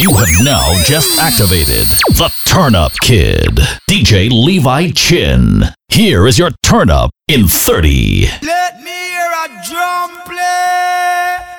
You have now just activated the Turn Up Kid, DJ Levi Chin. Here is your Turn Up in 30. Let me hear a drum play.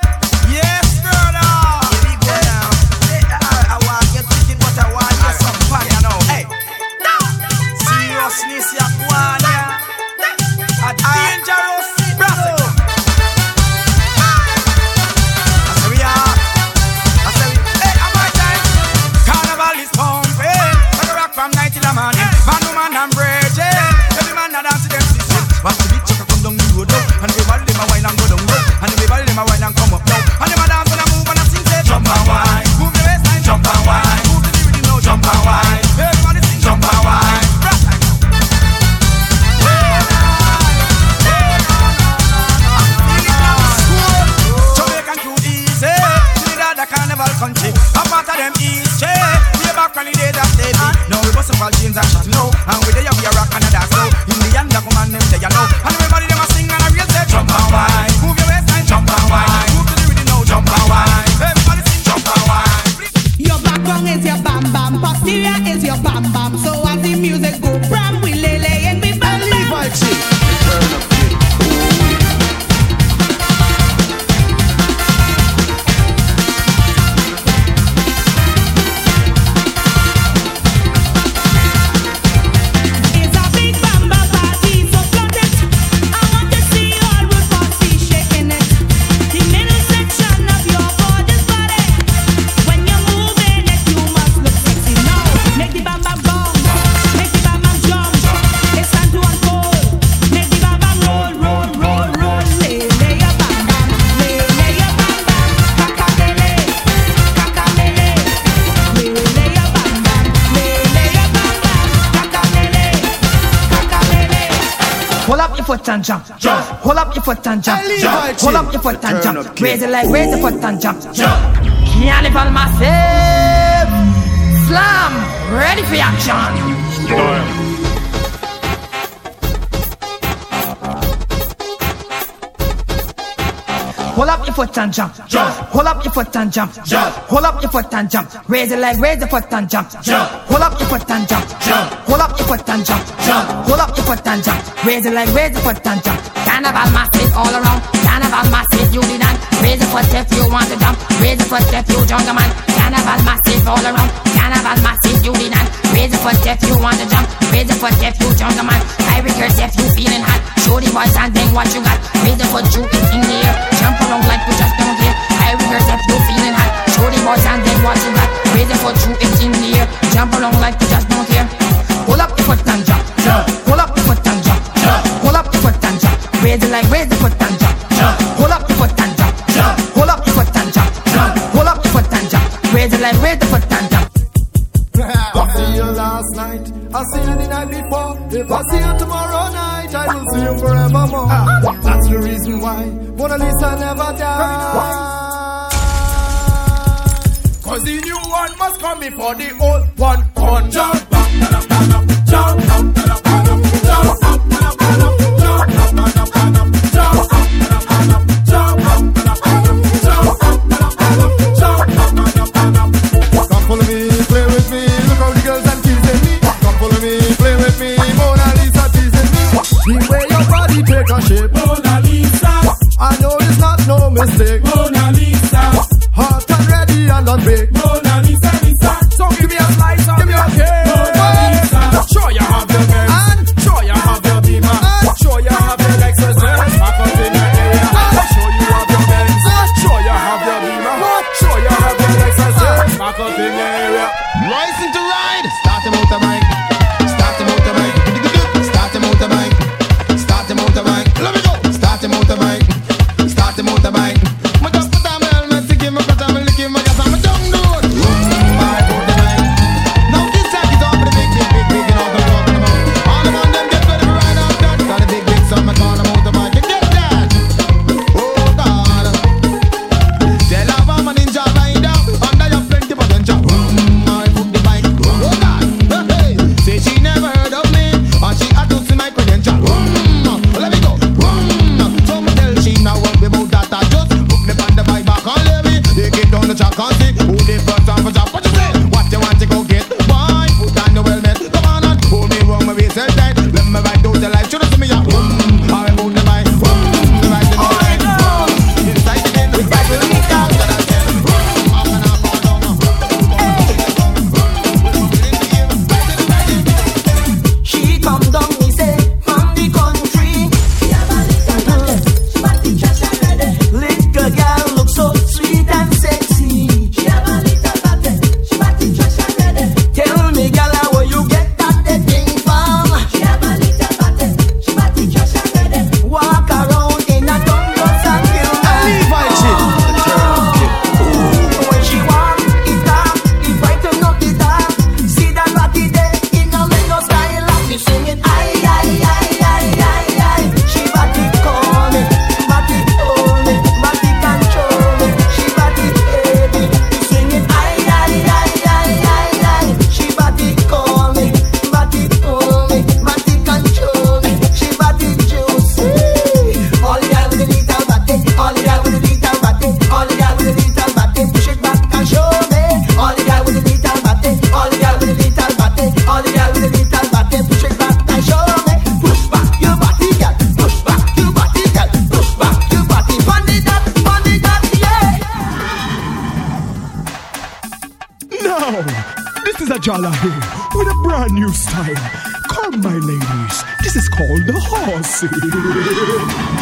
country. A part of them is chair. Way back when the days of slavery, Now we bust up all jeans and shot. No, and we foot and jump. jump. Hold up your foot and jump. jump. Hold up your foot and jump. Raise it like raise your foot and jump. jump. Carnival myself. Slam. Ready for action. Style. Hold up your foot and jump. Jump. Hold up your foot and jump. Jump. Hold up your foot and jump. Raise your leg, raise your foot and jump. Jump. Hold up your foot and jump. Jump. Hold up your foot and jump. Jump. Hold up your foot and jump. Raise your leg, raise your foot and jump. Carnival massive all around. Carnival massive, you did not. Raise your foot if you want to jump. Raise your foot if you jungle man. Carnival massive all around. Carnival massive, you did not. Raise your foot if you want to jump. Raise your foot if you jungle man. I rehearse if you feeling hot. Show the boys and then what you got. Raise your foot, you in the air. Jump around don't like to just don't care. High ringers if you feeling hot. Show the boys and then what you got Waiting for true it's in the air. Jump along like come before the old one come. Jump, jump, jump, jump, jump, The way your body take a shape. Mona Lisa. I know it's not no mistake. Mona Gala here with a brand new style. Come, my ladies, this is called the horsey.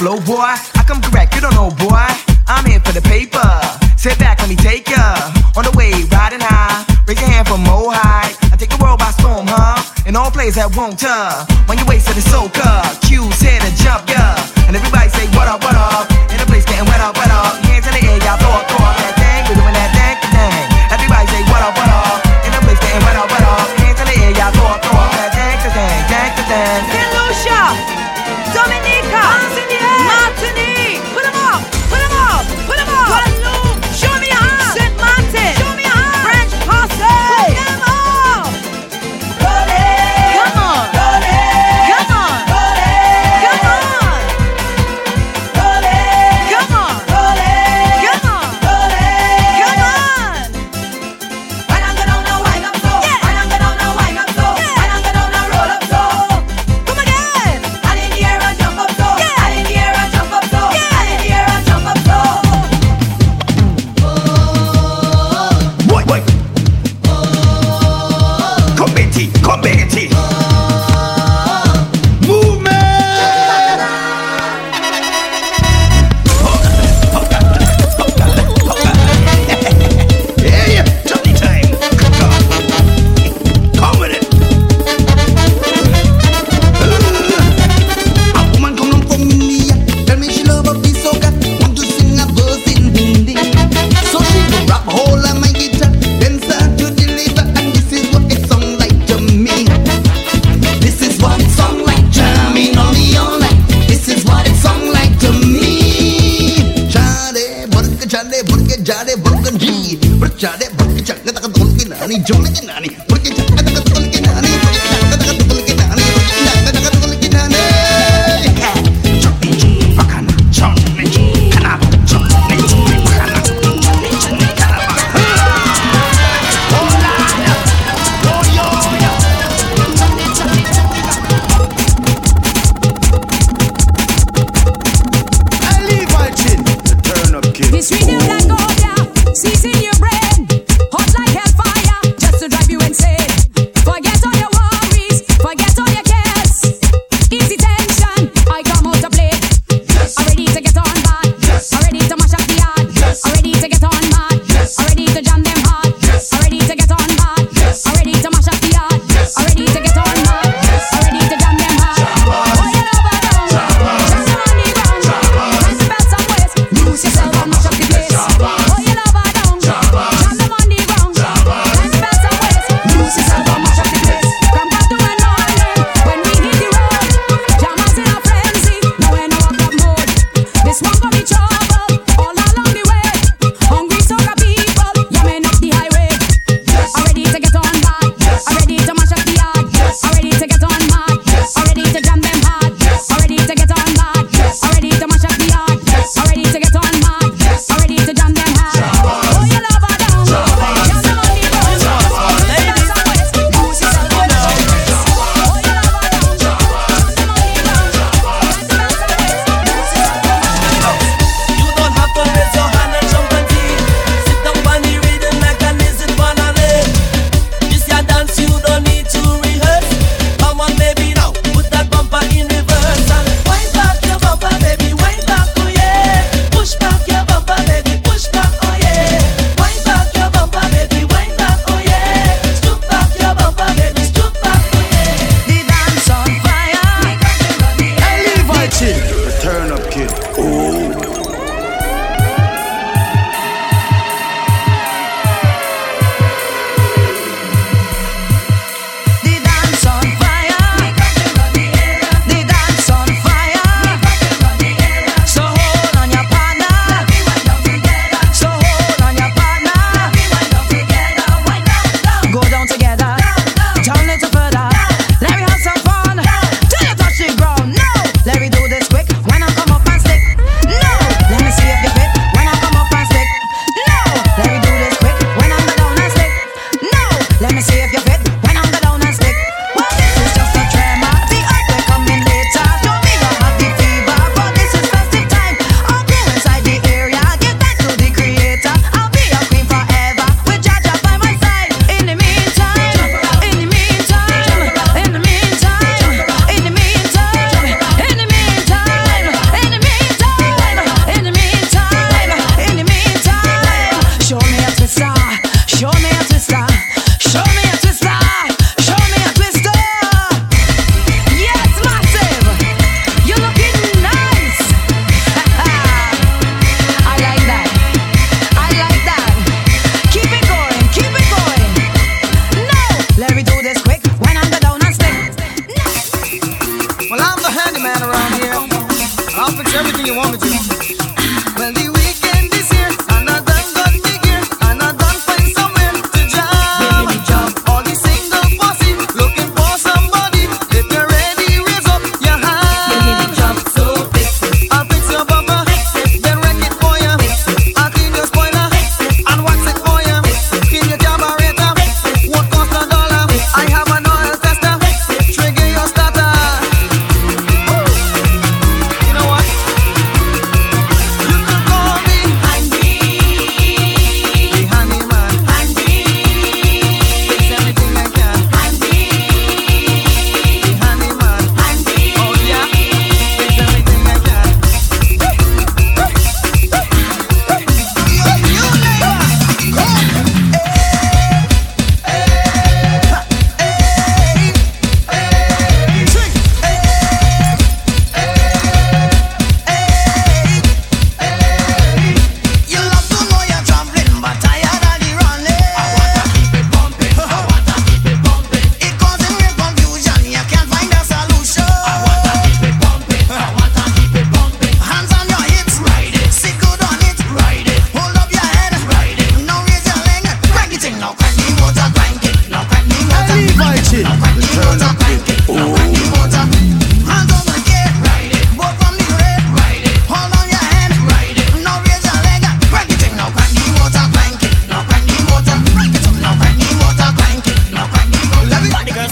flow, boy. I come correct, you don't know, boy. I'm here for the paper. Sit back, let me take ya. On the way, riding high. Raise your hand for more high. I take the world by storm, huh? In all plays that won't, time. When you waste to the soca, cues here to jump ya. And everybody's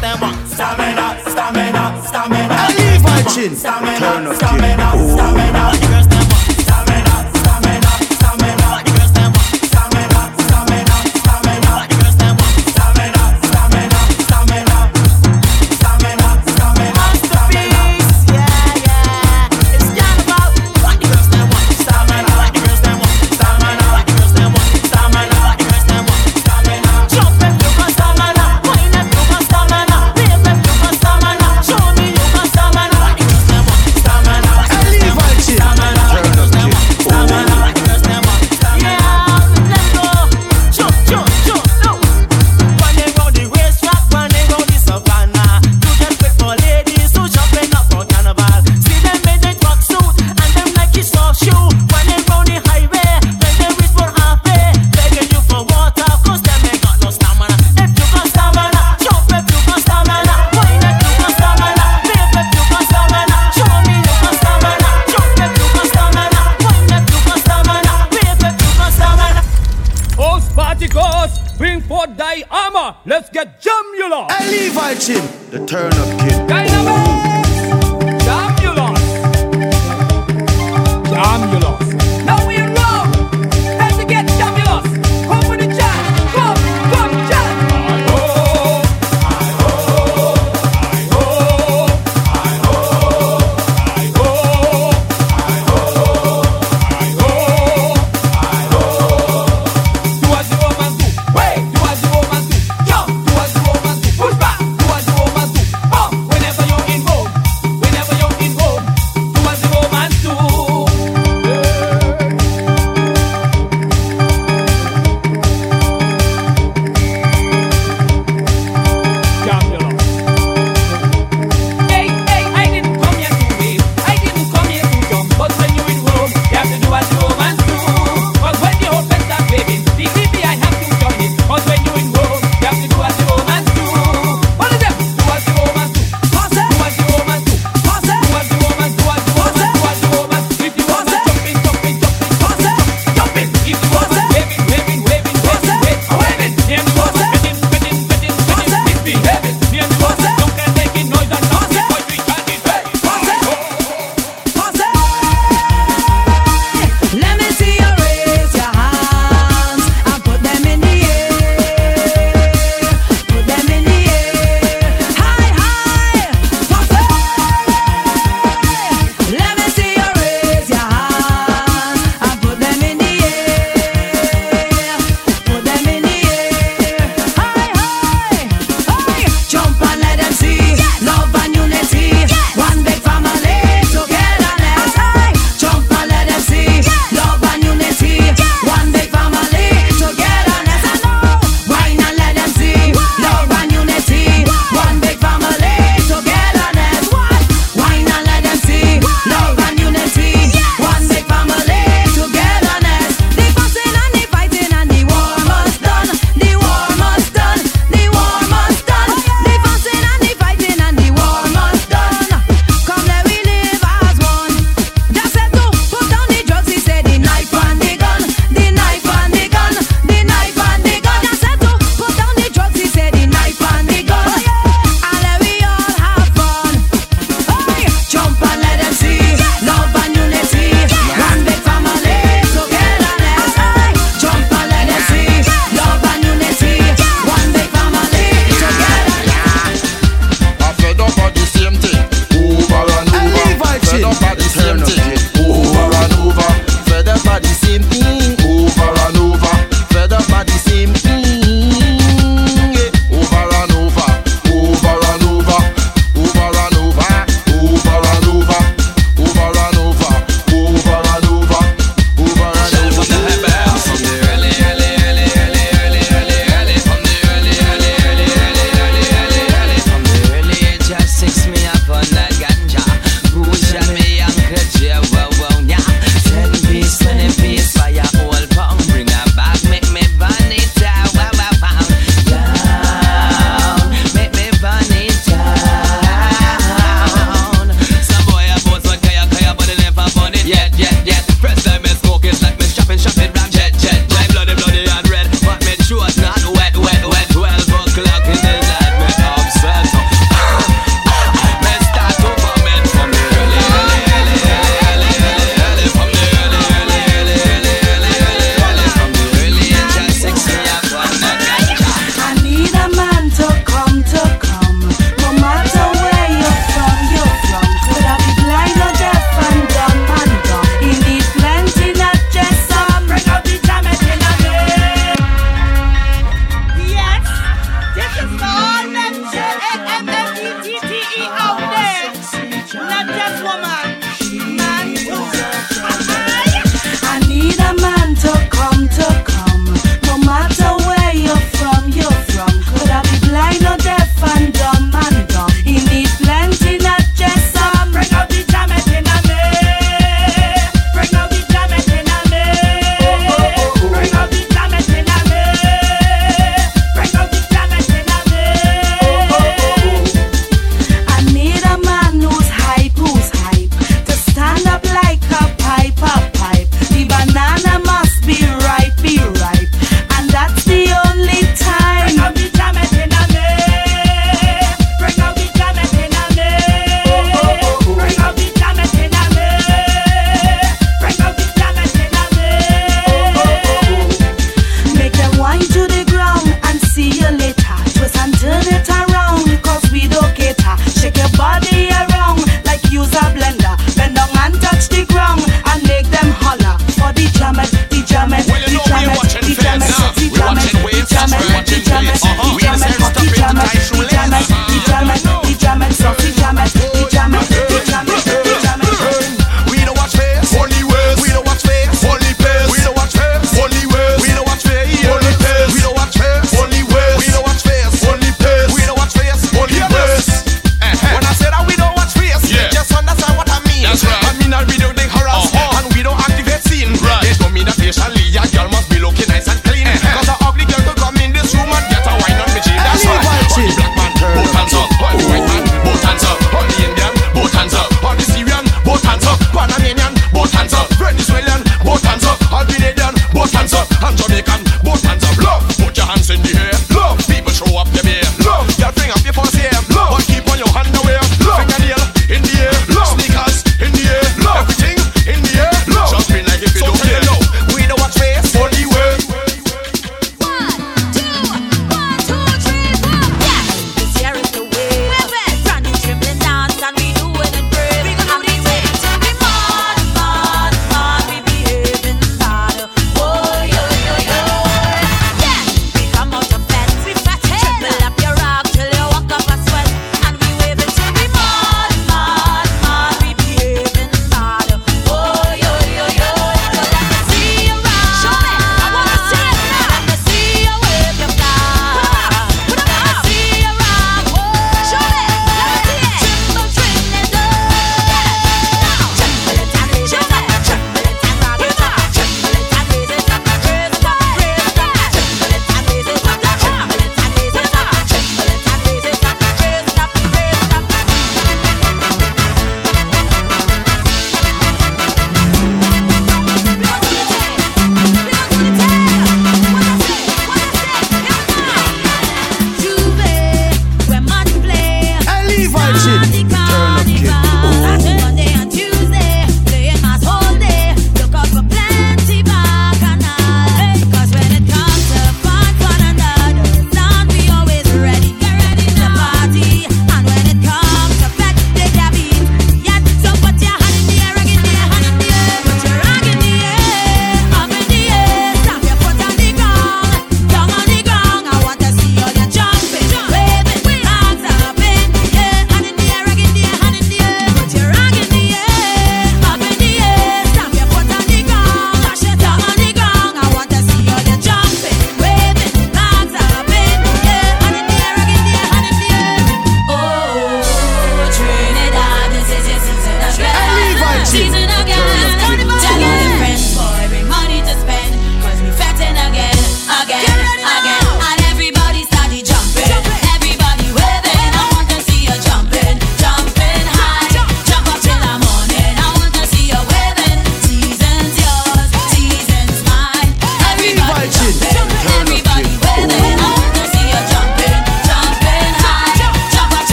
them want stamina, stamina, stamina. I leave my chin. Stamina, stamina. Turn up.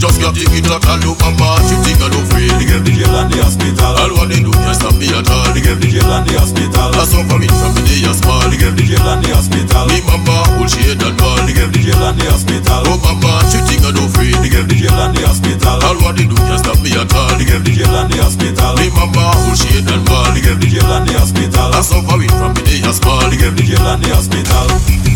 Just got the kid that all over part She think got no free. They gave the jail and the hospital. All what they do can stop me at all They gave the jail and the hospital. That's all for me from the day I small. They gave the jail and the hospital. Me mama who she hate that ball. They gave the jail and the hospital. Oh mama she think got no free. They gave the jail and the hospital. All what they do can stop me at all They gave the jail and the hospital. Me mama who she hate that ball. They gave the jail and the hospital. That's all for me from the day I small. They gave the jail and the hospital.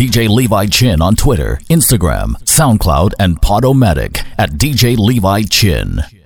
DJ Levi Chin on Twitter, Instagram, SoundCloud, and Podomatic at DJ Levi Chin.